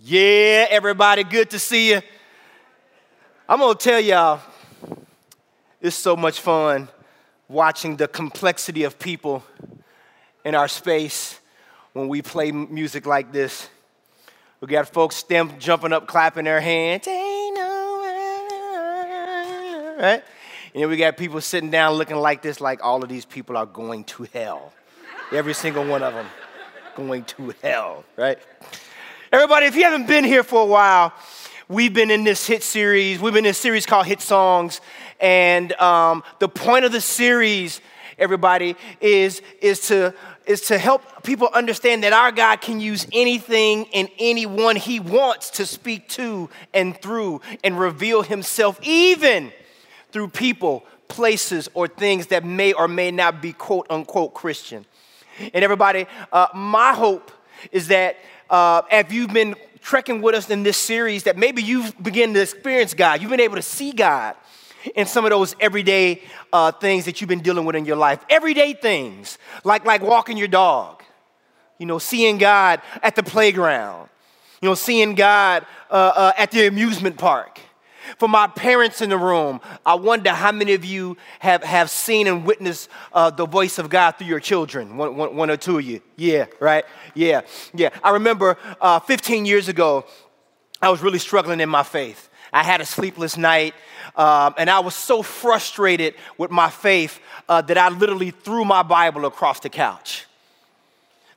Yeah, everybody, good to see you. I'm gonna tell y'all, it's so much fun watching the complexity of people in our space when we play music like this. We got folks stem jumping up, clapping their hands, right? And then we got people sitting down looking like this, like all of these people are going to hell. Every single one of them going to hell, right? Everybody, if you haven't been here for a while, we've been in this hit series. We've been in a series called Hit Songs. And um, the point of the series, everybody, is, is, to, is to help people understand that our God can use anything and anyone He wants to speak to and through and reveal Himself, even through people, places, or things that may or may not be quote unquote Christian. And everybody, uh, my hope is that uh, if you've been trekking with us in this series, that maybe you've begun to experience God. You've been able to see God in some of those everyday uh, things that you've been dealing with in your life. Everyday things, like, like walking your dog, you know, seeing God at the playground, you know, seeing God uh, uh, at the amusement park. For my parents in the room, I wonder how many of you have, have seen and witnessed uh, the voice of God through your children. One, one, one or two of you. Yeah, right? Yeah, yeah. I remember uh, 15 years ago, I was really struggling in my faith. I had a sleepless night, um, and I was so frustrated with my faith uh, that I literally threw my Bible across the couch.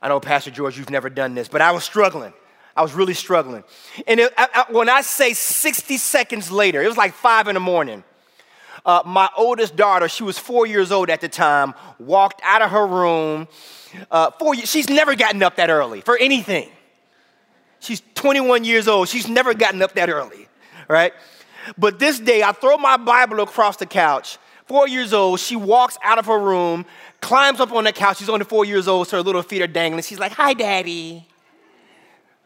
I know, Pastor George, you've never done this, but I was struggling. I was really struggling. And it, I, I, when I say 60 seconds later, it was like five in the morning. Uh, my oldest daughter, she was four years old at the time, walked out of her room. Uh, four, she's never gotten up that early for anything. She's 21 years old. She's never gotten up that early, right? But this day, I throw my Bible across the couch. Four years old, she walks out of her room, climbs up on the couch. She's only four years old, so her little feet are dangling. She's like, Hi, Daddy.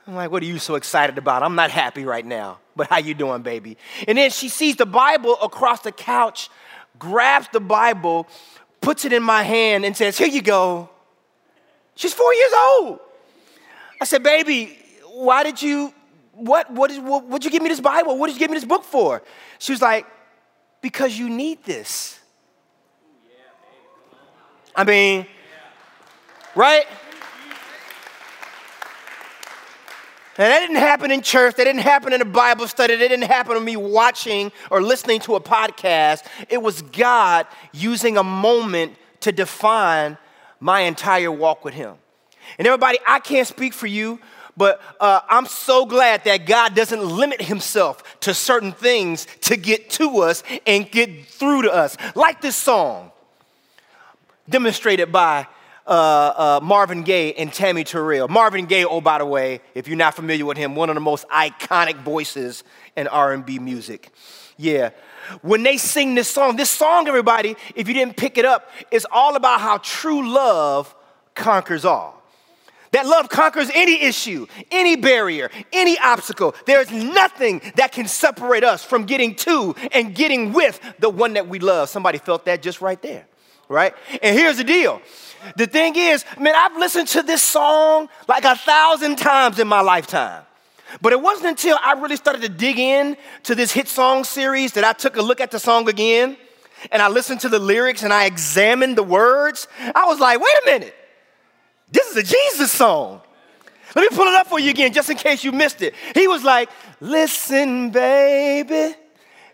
I'm like, what are you so excited about? I'm not happy right now. But how you doing, baby? And then she sees the Bible across the couch, grabs the Bible, puts it in my hand, and says, Here you go. She's four years old. I said, baby, why did you, what, what, is, what, what'd you give me this Bible? What did you give me this book for? She was like, because you need this. I mean, right? And that didn't happen in church. That didn't happen in a Bible study. That didn't happen to me watching or listening to a podcast. It was God using a moment to define my entire walk with Him. And everybody, I can't speak for you, but uh, I'm so glad that God doesn't limit Himself to certain things to get to us and get through to us. Like this song, demonstrated by uh, uh, Marvin Gaye and Tammy Terrell. Marvin Gaye, oh by the way, if you're not familiar with him, one of the most iconic voices in R&B music. Yeah. When they sing this song, this song, everybody, if you didn't pick it up, is all about how true love conquers all. That love conquers any issue, any barrier, any obstacle. There's nothing that can separate us from getting to and getting with the one that we love. Somebody felt that just right there, right? And here's the deal the thing is, man, I've listened to this song like a thousand times in my lifetime. But it wasn't until I really started to dig in to this hit song series that I took a look at the song again and I listened to the lyrics and I examined the words. I was like, wait a minute, this is a Jesus song. Let me pull it up for you again just in case you missed it. He was like, listen, baby.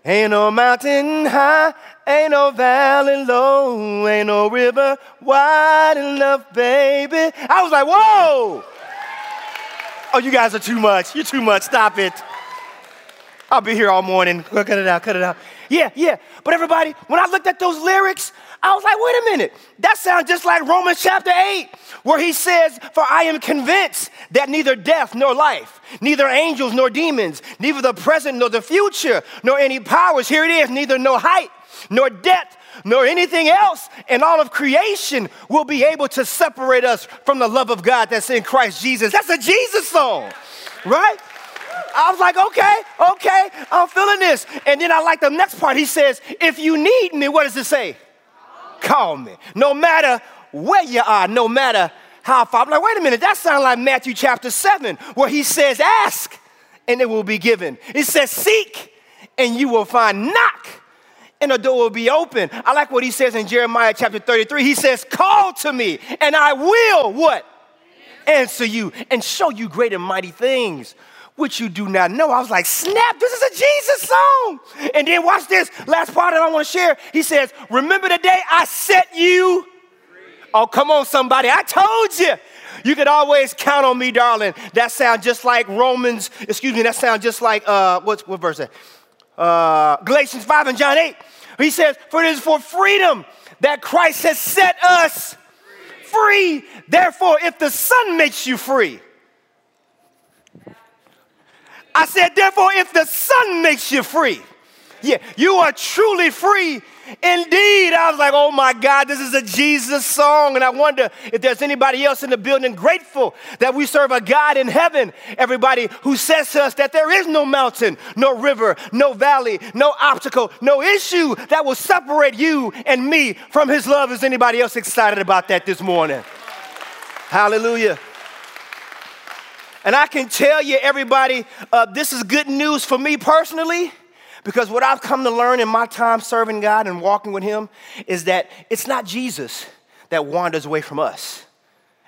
Ain't no mountain high, ain't no valley low, ain't no river wide enough, baby. I was like, whoa! Oh, you guys are too much. You're too much. Stop it. I'll be here all morning. Cut it out, cut it out. Yeah, yeah. But everybody, when I looked at those lyrics, I was like, wait a minute. That sounds just like Romans chapter 8, where he says, For I am convinced that neither death nor life, neither angels nor demons, neither the present nor the future, nor any powers, here it is, neither no height nor depth nor anything else in all of creation will be able to separate us from the love of God that's in Christ Jesus. That's a Jesus song, right? I was like, okay, okay, I'm feeling this. And then I like the next part. He says, if you need me, what does it say? Call me. No matter where you are, no matter how far. I'm like, wait a minute, that sounds like Matthew chapter 7, where he says, ask and it will be given. It says, Seek, and you will find. Knock, and the door will be open. I like what he says in Jeremiah chapter 33. He says, Call to me, and I will what? Answer you and show you great and mighty things which you do not know. I was like, snap, this is a Jesus song. And then watch this last part that I want to share. He says, Remember the day I set you. Oh, come on, somebody. I told you. You could always count on me, darling. That sounds just like Romans, excuse me, that sounds just like, uh, what's, what verse that? Uh, Galatians 5 and John 8. He says, For it is for freedom that Christ has set us free. Therefore, if the Son makes you free, I said, therefore, if the Son makes you free, yeah, you are truly free indeed. I was like, oh my God, this is a Jesus song. And I wonder if there's anybody else in the building grateful that we serve a God in heaven. Everybody who says to us that there is no mountain, no river, no valley, no obstacle, no issue that will separate you and me from his love. Is anybody else excited about that this morning? Hallelujah. And I can tell you, everybody, uh, this is good news for me personally. Because what I've come to learn in my time serving God and walking with Him is that it's not Jesus that wanders away from us,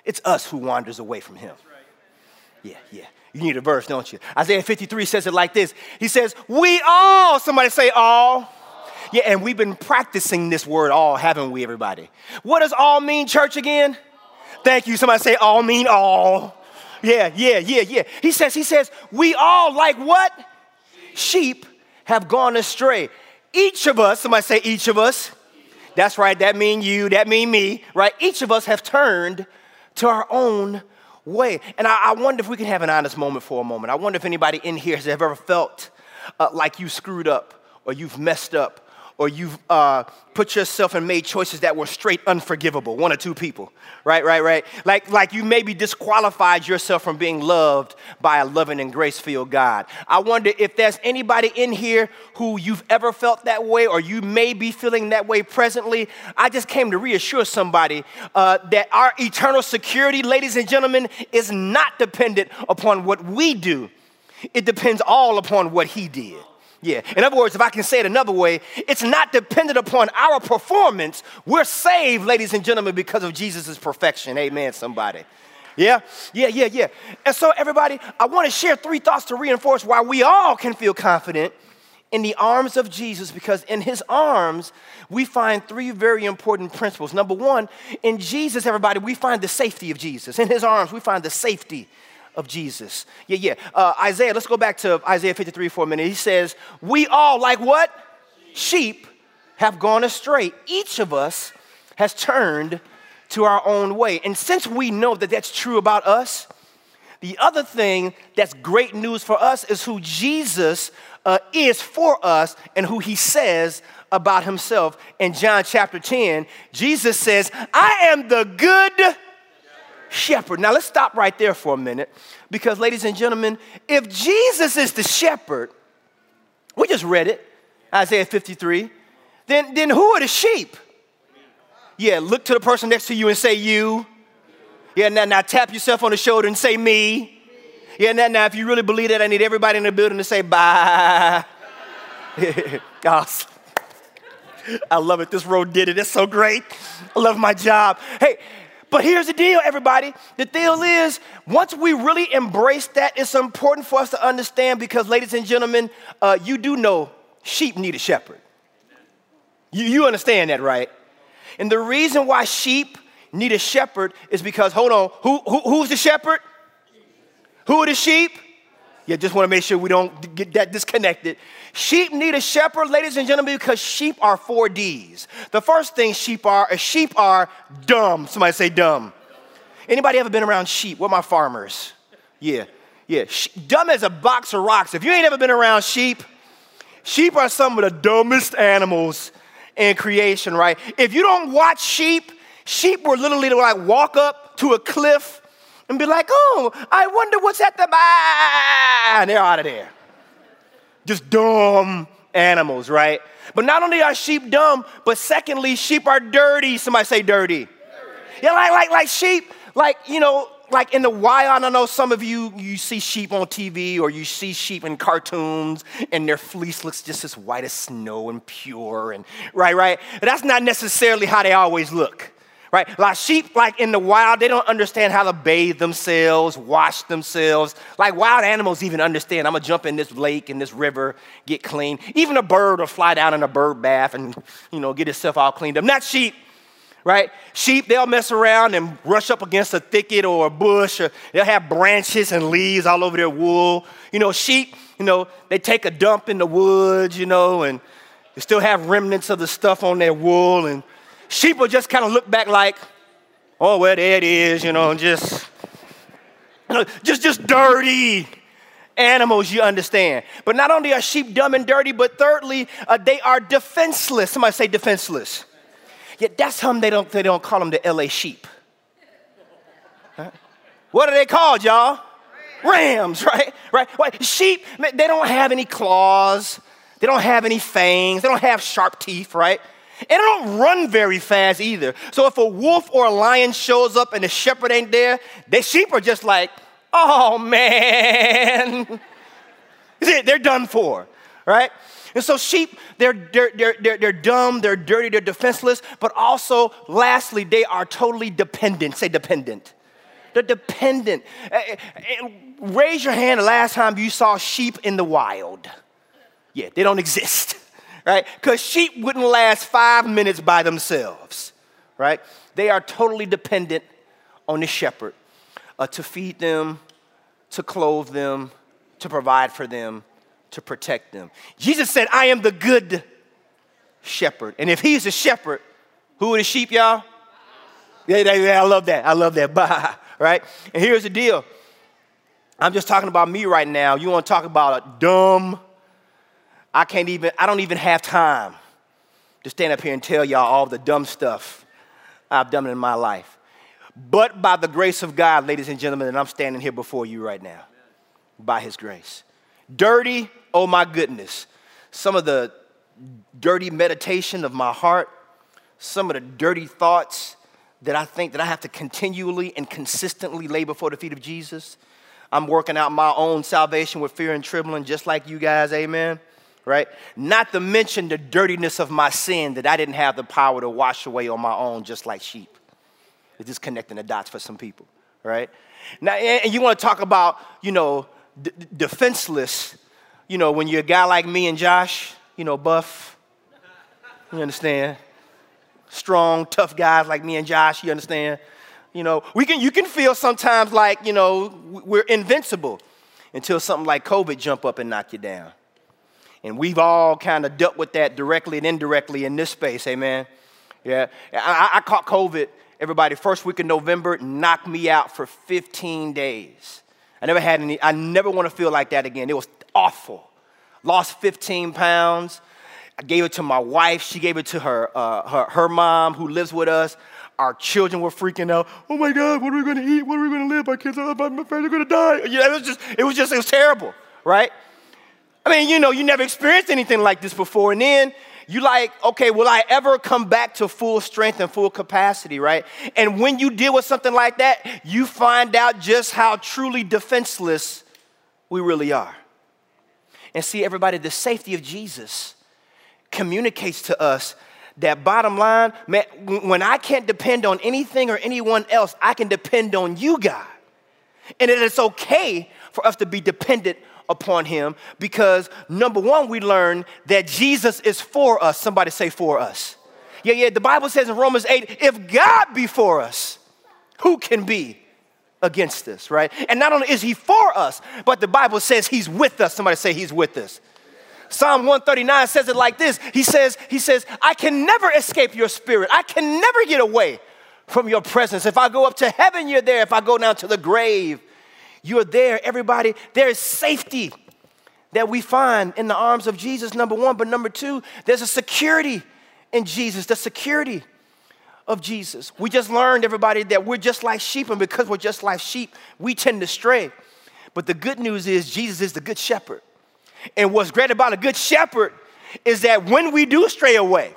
it's us who wanders away from Him. Yeah, yeah. You need a verse, don't you? Isaiah 53 says it like this He says, We all, somebody say all. Yeah, and we've been practicing this word all, haven't we, everybody? What does all mean, church, again? Thank you. Somebody say all mean all. Yeah, yeah, yeah, yeah. He says, he says, we all like what? Sheep have gone astray. Each of us, somebody say each of us. That's right, that mean you, that mean me, right? Each of us have turned to our own way. And I, I wonder if we can have an honest moment for a moment. I wonder if anybody in here has ever felt uh, like you screwed up or you've messed up or you've uh, put yourself and made choices that were straight unforgivable. One or two people, right, right, right. Like, like you maybe disqualified yourself from being loved by a loving and grace filled God. I wonder if there's anybody in here who you've ever felt that way, or you may be feeling that way presently. I just came to reassure somebody uh, that our eternal security, ladies and gentlemen, is not dependent upon what we do. It depends all upon what He did. Yeah. In other words, if I can say it another way, it's not dependent upon our performance. We're saved, ladies and gentlemen, because of Jesus' perfection. Amen, somebody. Yeah, yeah, yeah, yeah. And so, everybody, I want to share three thoughts to reinforce why we all can feel confident in the arms of Jesus, because in his arms, we find three very important principles. Number one, in Jesus, everybody, we find the safety of Jesus. In his arms, we find the safety of Jesus. Yeah, yeah. Uh, Isaiah, let's go back to Isaiah 53 for a minute. He says, We all, like what? Sheep have gone astray. Each of us has turned to our own way. And since we know that that's true about us, the other thing that's great news for us is who Jesus uh, is for us and who he says about himself. In John chapter 10, Jesus says, I am the good shepherd. Now let's stop right there for a minute because, ladies and gentlemen, if Jesus is the shepherd, we just read it, Isaiah 53, then, then who are the sheep? Yeah, look to the person next to you and say, You. Yeah, now, now tap yourself on the shoulder and say, Me. Yeah, now, now if you really believe that, I need everybody in the building to say, Bye. awesome. I love it. This road did it. It's so great. I love my job. Hey, but here's the deal, everybody. The deal is, once we really embrace that, it's important for us to understand because, ladies and gentlemen, uh, you do know sheep need a shepherd. You, you understand that, right? And the reason why sheep need a shepherd is because, hold on, who, who who's the shepherd? Who are the sheep? Yeah, just want to make sure we don't get that disconnected. Sheep need a shepherd, ladies and gentlemen, because sheep are four D's. The first thing sheep are is sheep are dumb. Somebody say dumb. Anybody ever been around sheep? What my farmers? Yeah, yeah. dumb as a box of rocks. If you ain't ever been around sheep, sheep are some of the dumbest animals in creation, right? If you don't watch sheep, sheep will literally like walk up to a cliff and be like, oh, I wonder what's at the back. And they're out of there. Just dumb animals, right? But not only are sheep dumb, but secondly, sheep are dirty. Somebody say dirty. dirty. Yeah, like, like, like sheep, like, you know, like in the wild, I don't know some of you, you see sheep on TV or you see sheep in cartoons and their fleece looks just as white as snow and pure and right, right? But that's not necessarily how they always look. Right? Like sheep, like in the wild, they don't understand how to bathe themselves, wash themselves. Like wild animals even understand. I'm gonna jump in this lake, and this river, get clean. Even a bird will fly down in a bird bath and you know get itself all cleaned up. Not sheep right? Sheep, they'll mess around and rush up against a thicket or a bush, or they'll have branches and leaves all over their wool. You know, sheep, you know, they take a dump in the woods, you know, and they still have remnants of the stuff on their wool. And sheep will just kind of look back like, oh, well, there it is, you know, just, you know, just, just dirty animals, you understand. But not only are sheep dumb and dirty, but thirdly, uh, they are defenseless. Somebody say defenseless. Yet that's how they don't, they don't call them the LA sheep. Huh? What are they called, y'all? Rams, right? Right? Right? Sheep, they don't have any claws. They don't have any fangs. They don't have sharp teeth, right? And they don't run very fast either. So if a wolf or a lion shows up and the shepherd ain't there, the sheep are just like, oh man. They're done for, right? And so sheep, they're, they're, they're, they're, dumb, they're dirty, they're defenseless, but also, lastly, they are totally dependent. Say dependent. They're dependent. Eh, eh, raise your hand the last time you saw sheep in the wild. Yeah, they don't exist, right? Because sheep wouldn't last five minutes by themselves, right? They are totally dependent on the shepherd uh, to feed them, to clothe them, to provide for them, to protect them. Jesus said, I am the good shepherd. And if he's the shepherd, who are the sheep, y'all? Yeah, yeah, I love that. I love that. Right? And here's the deal. I'm just talking about me right now. You want to talk about a dumb, I can't even, I don't even have time to stand up here and tell y'all all the dumb stuff I've done in my life. But by the grace of God, ladies and gentlemen, and I'm standing here before you right now, by his grace. Dirty, oh my goodness. Some of the dirty meditation of my heart, some of the dirty thoughts that I think that I have to continually and consistently lay before the feet of Jesus. I'm working out my own salvation with fear and trembling, just like you guys, amen? Right? Not to mention the dirtiness of my sin that I didn't have the power to wash away on my own, just like sheep. It's just connecting the dots for some people, right? Now, and you want to talk about, you know, d- defenseless, you know, when you're a guy like me and Josh, you know, buff, you understand? Strong, tough guys like me and Josh, you understand? You know, we can, you can feel sometimes like, you know, we're invincible until something like COVID jump up and knock you down. And we've all kind of dealt with that directly and indirectly in this space, amen? Yeah, I, I caught COVID, everybody, first week of November, knocked me out for 15 days. I never had any, I never want to feel like that again. It was awful. Lost 15 pounds. I gave it to my wife. She gave it to her, uh, her, her mom who lives with us. Our children were freaking out. Oh my God, what are we going to eat? What are we going to live? My kids, my parents are going to die. Yeah, it was just, it was just, it was terrible, right? I mean, you know, you never experienced anything like this before. And then you like, okay, will I ever come back to full strength and full capacity, right? And when you deal with something like that, you find out just how truly defenseless we really are. And see, everybody, the safety of Jesus communicates to us that bottom line, man, when I can't depend on anything or anyone else, I can depend on you, God. And it is okay for us to be dependent upon him because number one, we learn that Jesus is for us. Somebody say for us. Yeah, yeah, the Bible says in Romans 8, if God be for us, who can be against us, right? And not only is he for us, but the Bible says he's with us. Somebody say he's with us. Psalm 139 says it like this. He says, he says, I can never escape your spirit. I can never get away from your presence. If I go up to heaven, you're there. If I go down to the grave, you're there, everybody. There is safety that we find in the arms of Jesus, number one. But number two, there's a security in Jesus, the security of Jesus. We just learned, everybody, that we're just like sheep, and because we're just like sheep, we tend to stray. But the good news is, Jesus is the good shepherd. And what's great about a good shepherd is that when we do stray away,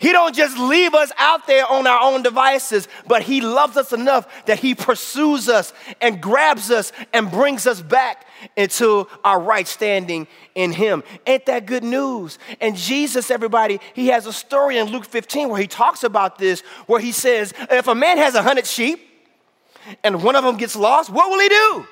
He don't just leave us out there on our own devices, but he loves us enough that he pursues us and grabs us and brings us back into our right standing in him. Ain't that good news? And Jesus, everybody, he has a story in Luke 15 where he talks about this, where he says, if a man has a hundred sheep and one of them gets lost, what will he do?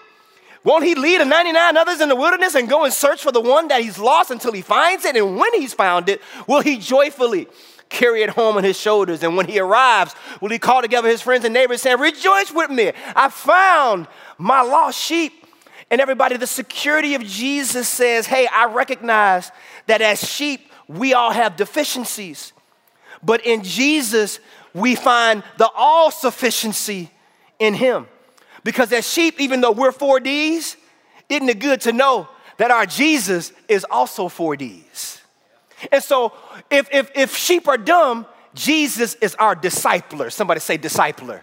Won't he lead the 99 others in the wilderness and go and search for the one that he's lost until he finds it? And when he's found it, will he joyfully carry it home on his shoulders. And when he arrives, will he call together his friends and neighbors saying, Rejoice with me, I found my lost sheep. And everybody, the security of Jesus says, Hey, I recognize that as sheep, we all have deficiencies. But in Jesus, we find the all sufficiency in him. Because as sheep, even though we're 4Ds, isn't it good to know that our Jesus is also 4Ds? And so if, if, if sheep are dumb, Jesus is our discipler. Somebody say discipler.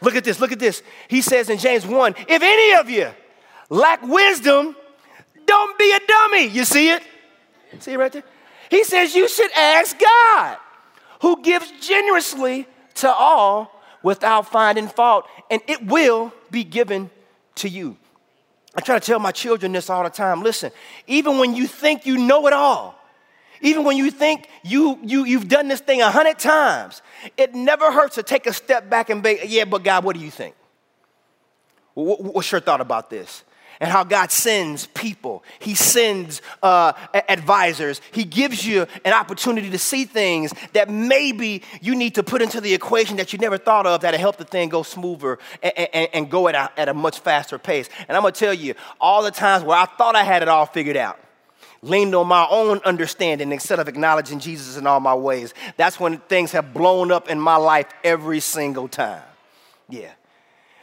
Look at this, look at this. He says in James 1 if any of you lack wisdom, don't be a dummy. You see it? See it right there? He says you should ask God, who gives generously to all without finding fault, and it will be given to you. I try to tell my children this all the time. Listen, even when you think you know it all, even when you think you, you, you've done this thing a hundred times, it never hurts to take a step back and be, yeah, but God, what do you think? What's your thought about this? And how God sends people, He sends uh, advisors, He gives you an opportunity to see things that maybe you need to put into the equation that you never thought of that'll help the thing go smoother and, and, and go at a, at a much faster pace. And I'm gonna tell you, all the times where I thought I had it all figured out, leaned on my own understanding instead of acknowledging Jesus in all my ways. That's when things have blown up in my life every single time. Yeah.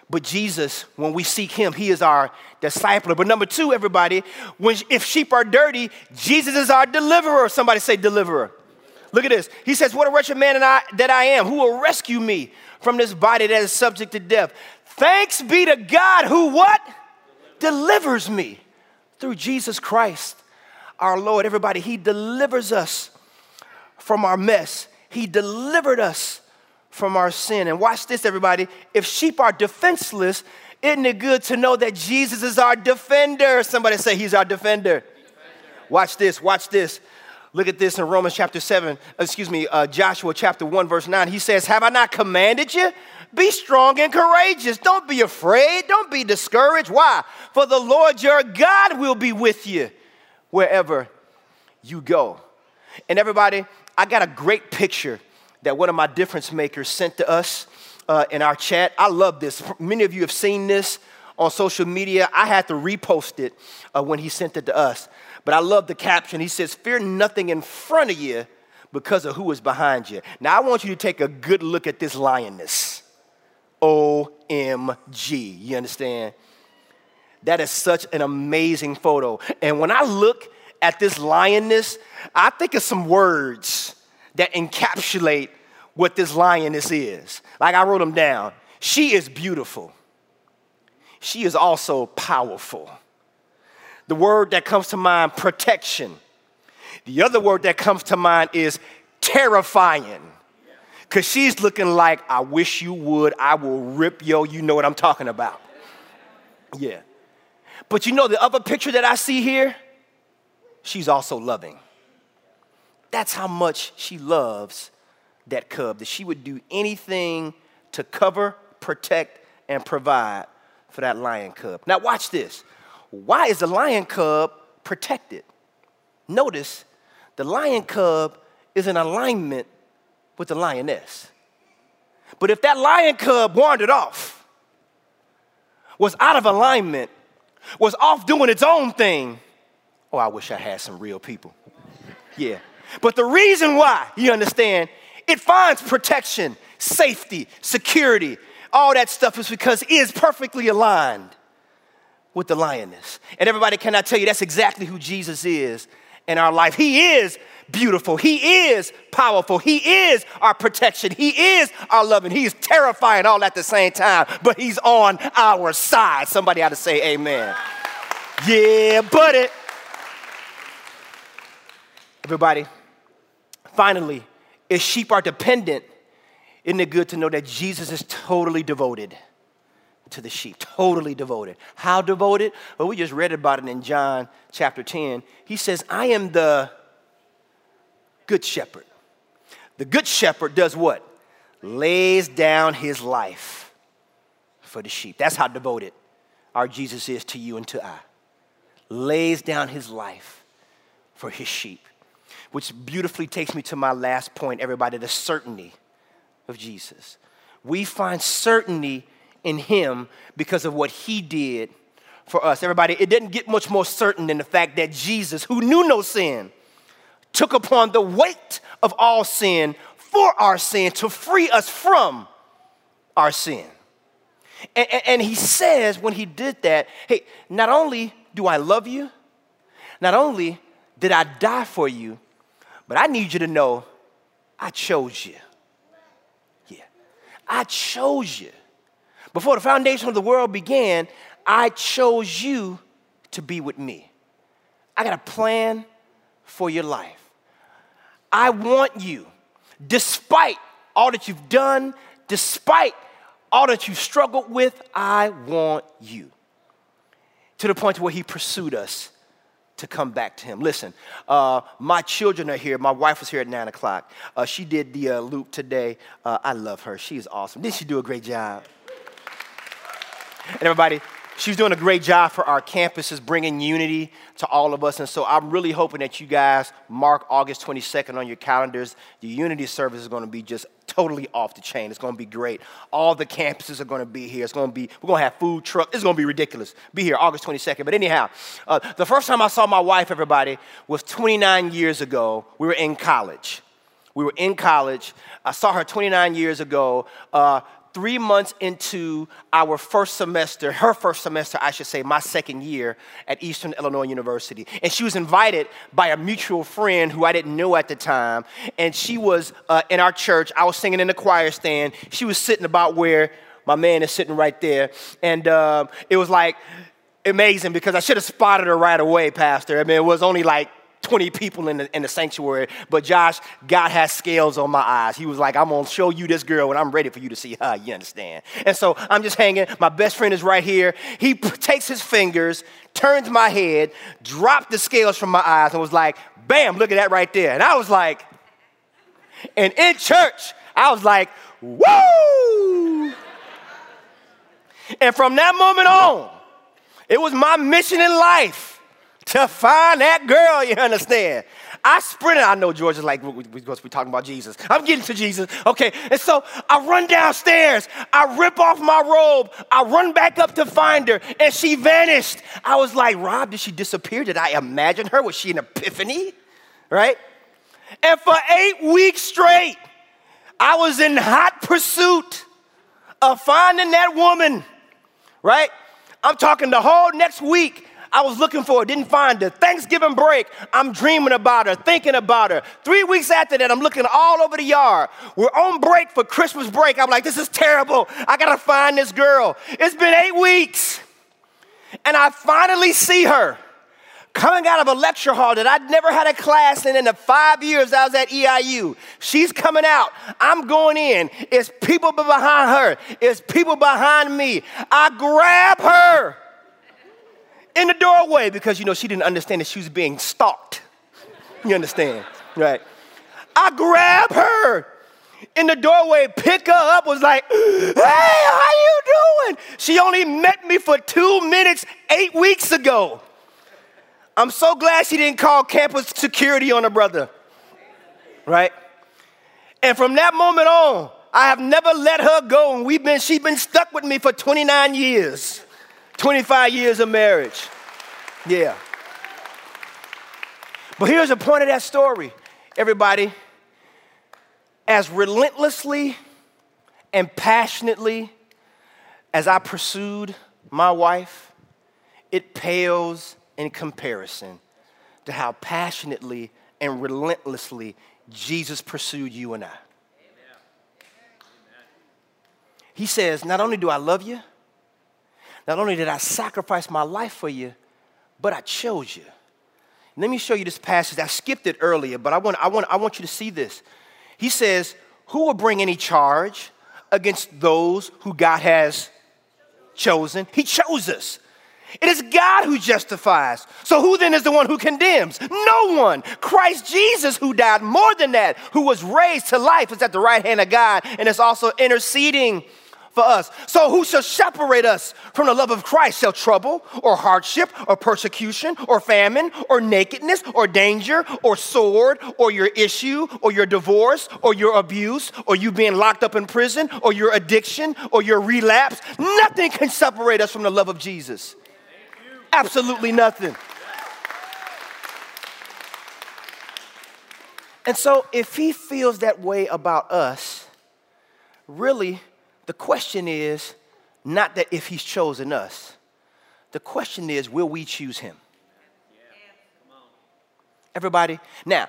But Jesus, when we seek him, he is our discipler. But number two, everybody, when if sheep are dirty, Jesus is our deliverer. Somebody say deliverer. Look at this. He says, What a wretched man I, that I am. Who will rescue me from this body that is subject to death? Thanks be to God who what? Delivers me through Jesus Christ our Lord. Everybody, He delivers us from our mess. He delivered us from our sin. And watch this, everybody. If sheep are defenseless, isn't it good to know that Jesus is our defender? Somebody say, He's our defender. defender. Watch this, watch this. Look at this in Romans chapter 7, excuse me, uh, Joshua chapter 1, verse 9. He says, Have I not commanded you? Be strong and courageous. Don't be afraid. Don't be discouraged. Why? For the Lord your God will be with you wherever you go. And everybody, I got a great picture that one of my difference makers sent to us uh, in our chat. I love this. Many of you have seen this on social media. I had to repost it uh, when he sent it to us. But I love the caption. He says, Fear nothing in front of you because of who is behind you. Now, I want you to take a good look at this lioness. OMG. You understand? That is such an amazing photo. And when I look at this lioness, I think of some words that encapsulate what this lioness is. Like I wrote them down. She is beautiful. She is also powerful. The word that comes to mind, protection. The other word that comes to mind is terrifying. Because she's looking like, I wish you would. I will rip yo. You know what I'm talking about. Yeah. But you know the other picture that I see here? She's also loving. That's how much she loves that cub, that she would do anything to cover, protect, and provide for that lion cub. Now, watch this. Why is the lion cub protected? Notice the lion cub is in alignment with the lioness. But if that lion cub wandered off, was out of alignment, was off doing its own thing, oh, I wish I had some real people. Yeah. But the reason why, you understand, it finds protection, safety, security, all that stuff is because it is perfectly aligned with the lioness. And everybody cannot tell you that's exactly who Jesus is in our life. He is beautiful. He is powerful. He is our protection. He is our loving. He is terrifying all at the same time, but He's on our side. Somebody ought to say amen. Yeah, it. Everybody, finally, if sheep are dependent, isn't it good to know that Jesus is totally devoted to the sheep? Totally devoted. How devoted? Well, we just read about it in John chapter 10. He says, I am the good shepherd. The good shepherd does what? Lays down his life for the sheep. That's how devoted our Jesus is to you and to I. Lays down his life for his sheep. Which beautifully takes me to my last point, everybody the certainty of Jesus. We find certainty in him because of what he did for us. Everybody, it didn't get much more certain than the fact that Jesus, who knew no sin, took upon the weight of all sin for our sin to free us from our sin. And, and, and, he says when he did that, hey, not only do I love you, not only did I die for you, but I need you to know I chose you. Yeah, I chose you. Before the foundation of the world began, I chose you to be with me. I got a plan for your life. I want you, despite all that you've done, despite all that you've struggled with, I want you. To the point where he pursued us to come back to him. Listen, uh, my children are here. My wife was here at nine o'clock. Uh, she did the uh, loop today. Uh, I love her. She's awesome. Didn't she do a great job? And everybody, she's doing a great job for our campuses, bringing unity to all of us. And so I'm really hoping that you guys mark August 22nd on your calendars. The unity service is going to be just totally off the chain. It's going to be great. All the campuses are going to be here. It's going to be, we're going to have food trucks. It's going to be ridiculous. Be here August 22nd. But anyhow, uh, the first time I saw my wife, everybody, was 29 years ago. We were in college. We were in college. I saw her 29 years ago. Uh, three months into our first semester, her first semester, I should say, my second year at Eastern Illinois University. And she was invited by a mutual friend who I didn't know at the time. And she was uh, in our church. I was singing in the choir stand. She was sitting about where my man is sitting right there. And uh, it was like, amazing because I should have spotted her right away, Pastor. I mean, it was only like 20 people in the, in the sanctuary, but Josh, God has scales on my eyes. He was like, I'm gonna show you this girl and I'm ready for you to see her, you understand? And so I'm just hanging. My best friend is right here. He p- takes his fingers, turns my head, dropped the scales from my eyes, and was like, bam, look at that right there. And I was like, and in church, I was like, woo! and from that moment on, it was my mission in life to find that girl, you understand? I sprinted. I know George is like, we're supposed to be talking about Jesus. I'm getting to Jesus. Okay. And so I run downstairs. I rip off my robe. I run back up to find her, and she vanished. I was like, Rob, did she disappear? Did I imagine her? Was she an epiphany? Right? And for eight weeks straight, I was in hot pursuit of finding that woman. Right? I'm talking the whole next week. I was looking for her, didn't find her. Thanksgiving break, I'm dreaming about her, thinking about her. Three weeks after that, I'm looking all over the yard. We're on break for Christmas break. I'm like, this is terrible. I gotta find this girl. It's been eight weeks. And I finally see her coming out of a lecture hall that I'd never had a class in in the five years I was at EIU. She's coming out. I'm going in. It's people behind her. It's people behind me. I grab her in the doorway because, you know, she didn't understand that she was being stalked. You understand, right? I grab her in the doorway, pick her up, was like, hey, how you doing? She only met me for two minutes eight weeks ago. I'm so glad she didn't call campus security on her brother, right? And from that moment on, I have never let her go, and we've been, she's been stuck with me for 29 years. 25 years of marriage. Yeah. But here's the point of that story, everybody. As relentlessly and passionately as I pursued my wife, it pales in comparison to how passionately and relentlessly Jesus pursued you and I. He says, Not only do I love you, not only did I sacrifice my life for you, but I chose you. Let me show you this passage. I skipped it earlier, but I want, I want, I want you to see this. He says, Who will bring any charge against those who God has chosen? He chose us. It is God who justifies. So who then is the one who condemns? No one. Christ Jesus, who died more than that, who was raised to life, is at the right hand of God and is also interceding for us. So who shall separate us from the love of Christ? Shall trouble or hardship or persecution or famine or nakedness or danger or sword or your issue or your divorce or your abuse or you being locked up in prison or your addiction or your relapse? Nothing can separate us from the love of Jesus. Absolutely nothing. And so, if he feels that way about us, really, the question is not that if he's chosen us, the question is, will we choose him? Everybody? Now,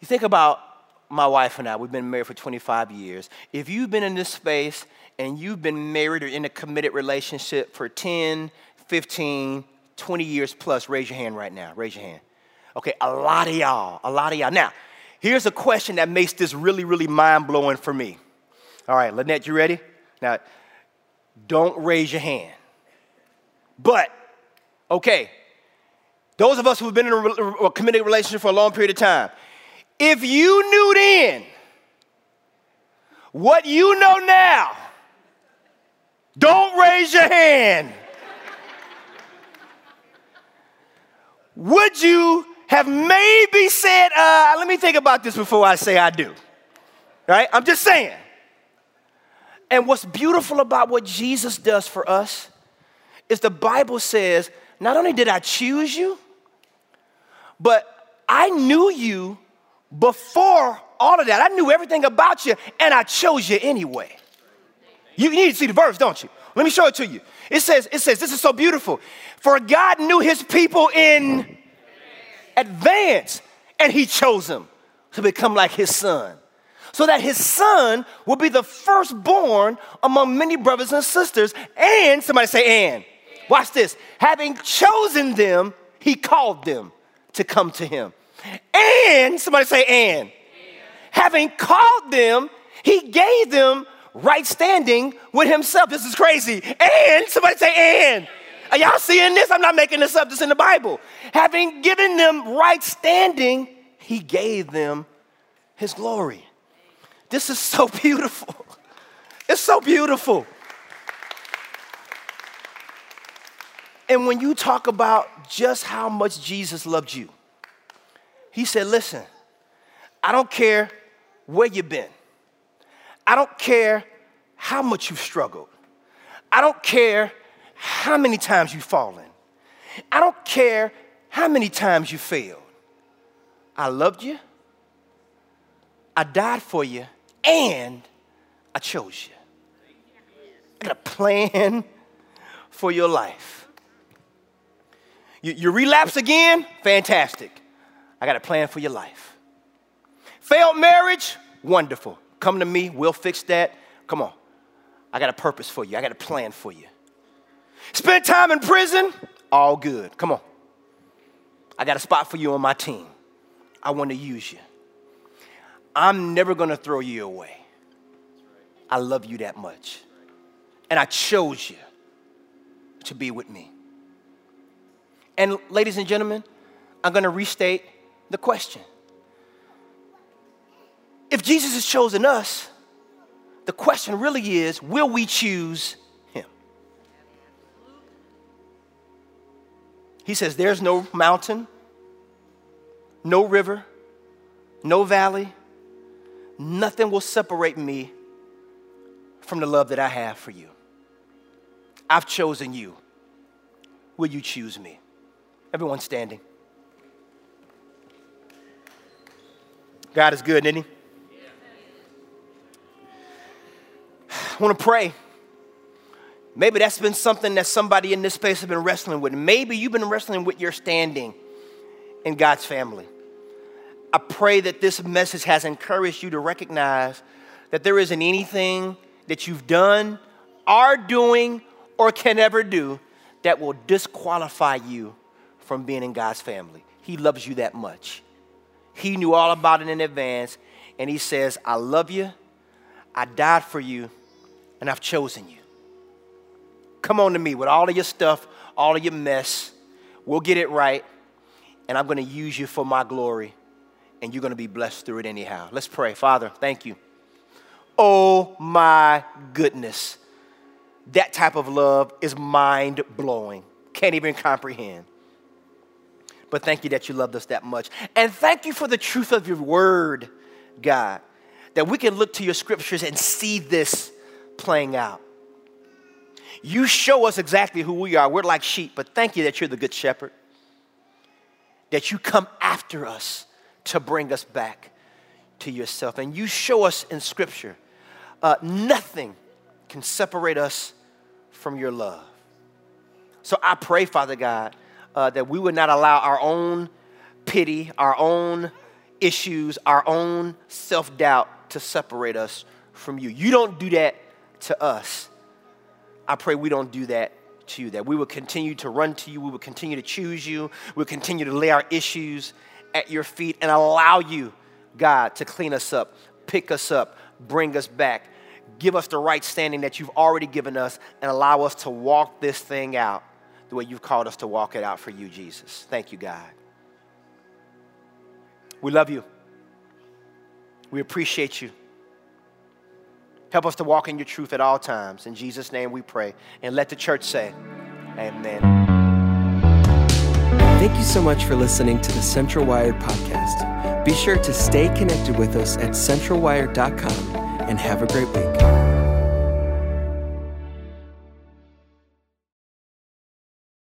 you think about my wife and I, we've been married for 25 years. If you've been in this space and you've been married or in a committed relationship for 10, 15, 20 years plus, raise your hand right now. Raise your hand. Okay, a lot of y'all, a lot of y'all. Now, here's a question that makes this really, really mind blowing for me. All right, Lynette, you ready? Now, don't raise your hand. But, okay, those of us who've been in a, committed relationship for a long period of time, if you knew then what you know now, don't raise your hand. would you have maybe said, uh, let me think about this before I say I do? Right? I'm just saying. And what's beautiful about what Jesus does for us is the Bible says, not only did I choose you, but I knew you before all of that. I knew everything about you, and I chose you anyway. You need to see the verse, don't you? Let me show it to you. It says, it says, this is so beautiful. For God knew his people in advance, and he chose them to become like his son. So that his son will be the firstborn among many brothers and sisters. And somebody say, and. Watch this. Having chosen them, he called them to come to him. And somebody say, and. Having called them, he gave them right standing with himself. This is crazy. And somebody say, and. Are y'all seeing this? I'm not making this up. This is in the Bible. Having given them right standing, he gave them his glory. This is so beautiful. It's so beautiful. And when you talk about just how much Jesus loved you, he said, Listen, I don't care where you've been. I don't care how much you've struggled. I don't care how many times you've fallen. I don't care how many times you failed. I loved you. I died for you and I chose you. I got a plan for your life. You, you relapse again? Fantastic. I got a plan for your life. Failed marriage? Wonderful. Come to me, we'll fix that. Come on. I got a purpose for you, I got a plan for you. Spent time in prison? All good. Come on. I got a spot for you on my team. I want to use you. I'm never to throw you away. I love you that much. And I chose you to be with me. And, ladies and gentlemen, I'm to restate the question. If Jesus has chosen us, the question really is will we choose him? He says, There's no mountain, no river, no valley, nothing will separate me from the love that I have for you. I've chosen you. Will you choose me? Everyone standing. God is good, isn't He? I want to pray. Maybe that's been something that somebody in this space has been wrestling with. Maybe you've been wrestling with your standing in God's family. I pray that this message has encouraged you to recognize that there isn't anything that you've done, are doing, or can ever do that will disqualify you from being in God's family. He loves you that much. He knew all about it in advance, and He says, I love you, I died for you, and I've chosen you. Come on to me with all of your stuff, all of your mess. We'll get it right, and I'm to use you for my glory, and you're going to be blessed through it anyhow. Let's pray. Father, thank you. Oh my goodness. That type of love is mind blowing. Can't even comprehend. But thank you that you loved us that much. And thank you for the truth of your word, God, that we can look to your scriptures and see this playing out. You show us exactly who we are. We're like sheep, but thank you that you're the good shepherd, that you come after us to bring us back to yourself. And you show us in scripture uh, nothing can separate us from your love. So I pray, Father God, uh, that we would not allow our own pity, our own issues, our own self doubt to separate us from you. You don't do that to us. I pray we don't do that to you, that we will continue to run to you, we will continue to choose you, we'll continue to lay our issues at your feet and allow you, God, to clean us up, pick us up, bring us back, give us the right standing that you've already given us, and allow us to walk this thing out the way you've called us to walk it out for you, Jesus. Thank you, God. We love you. We appreciate you. Help us to walk in your truth at all times. In Jesus' name we pray. And let the church say, Amen. Thank you so much for listening to the Central Wired podcast. Be sure to stay connected with us at centralwired.com and have a great week.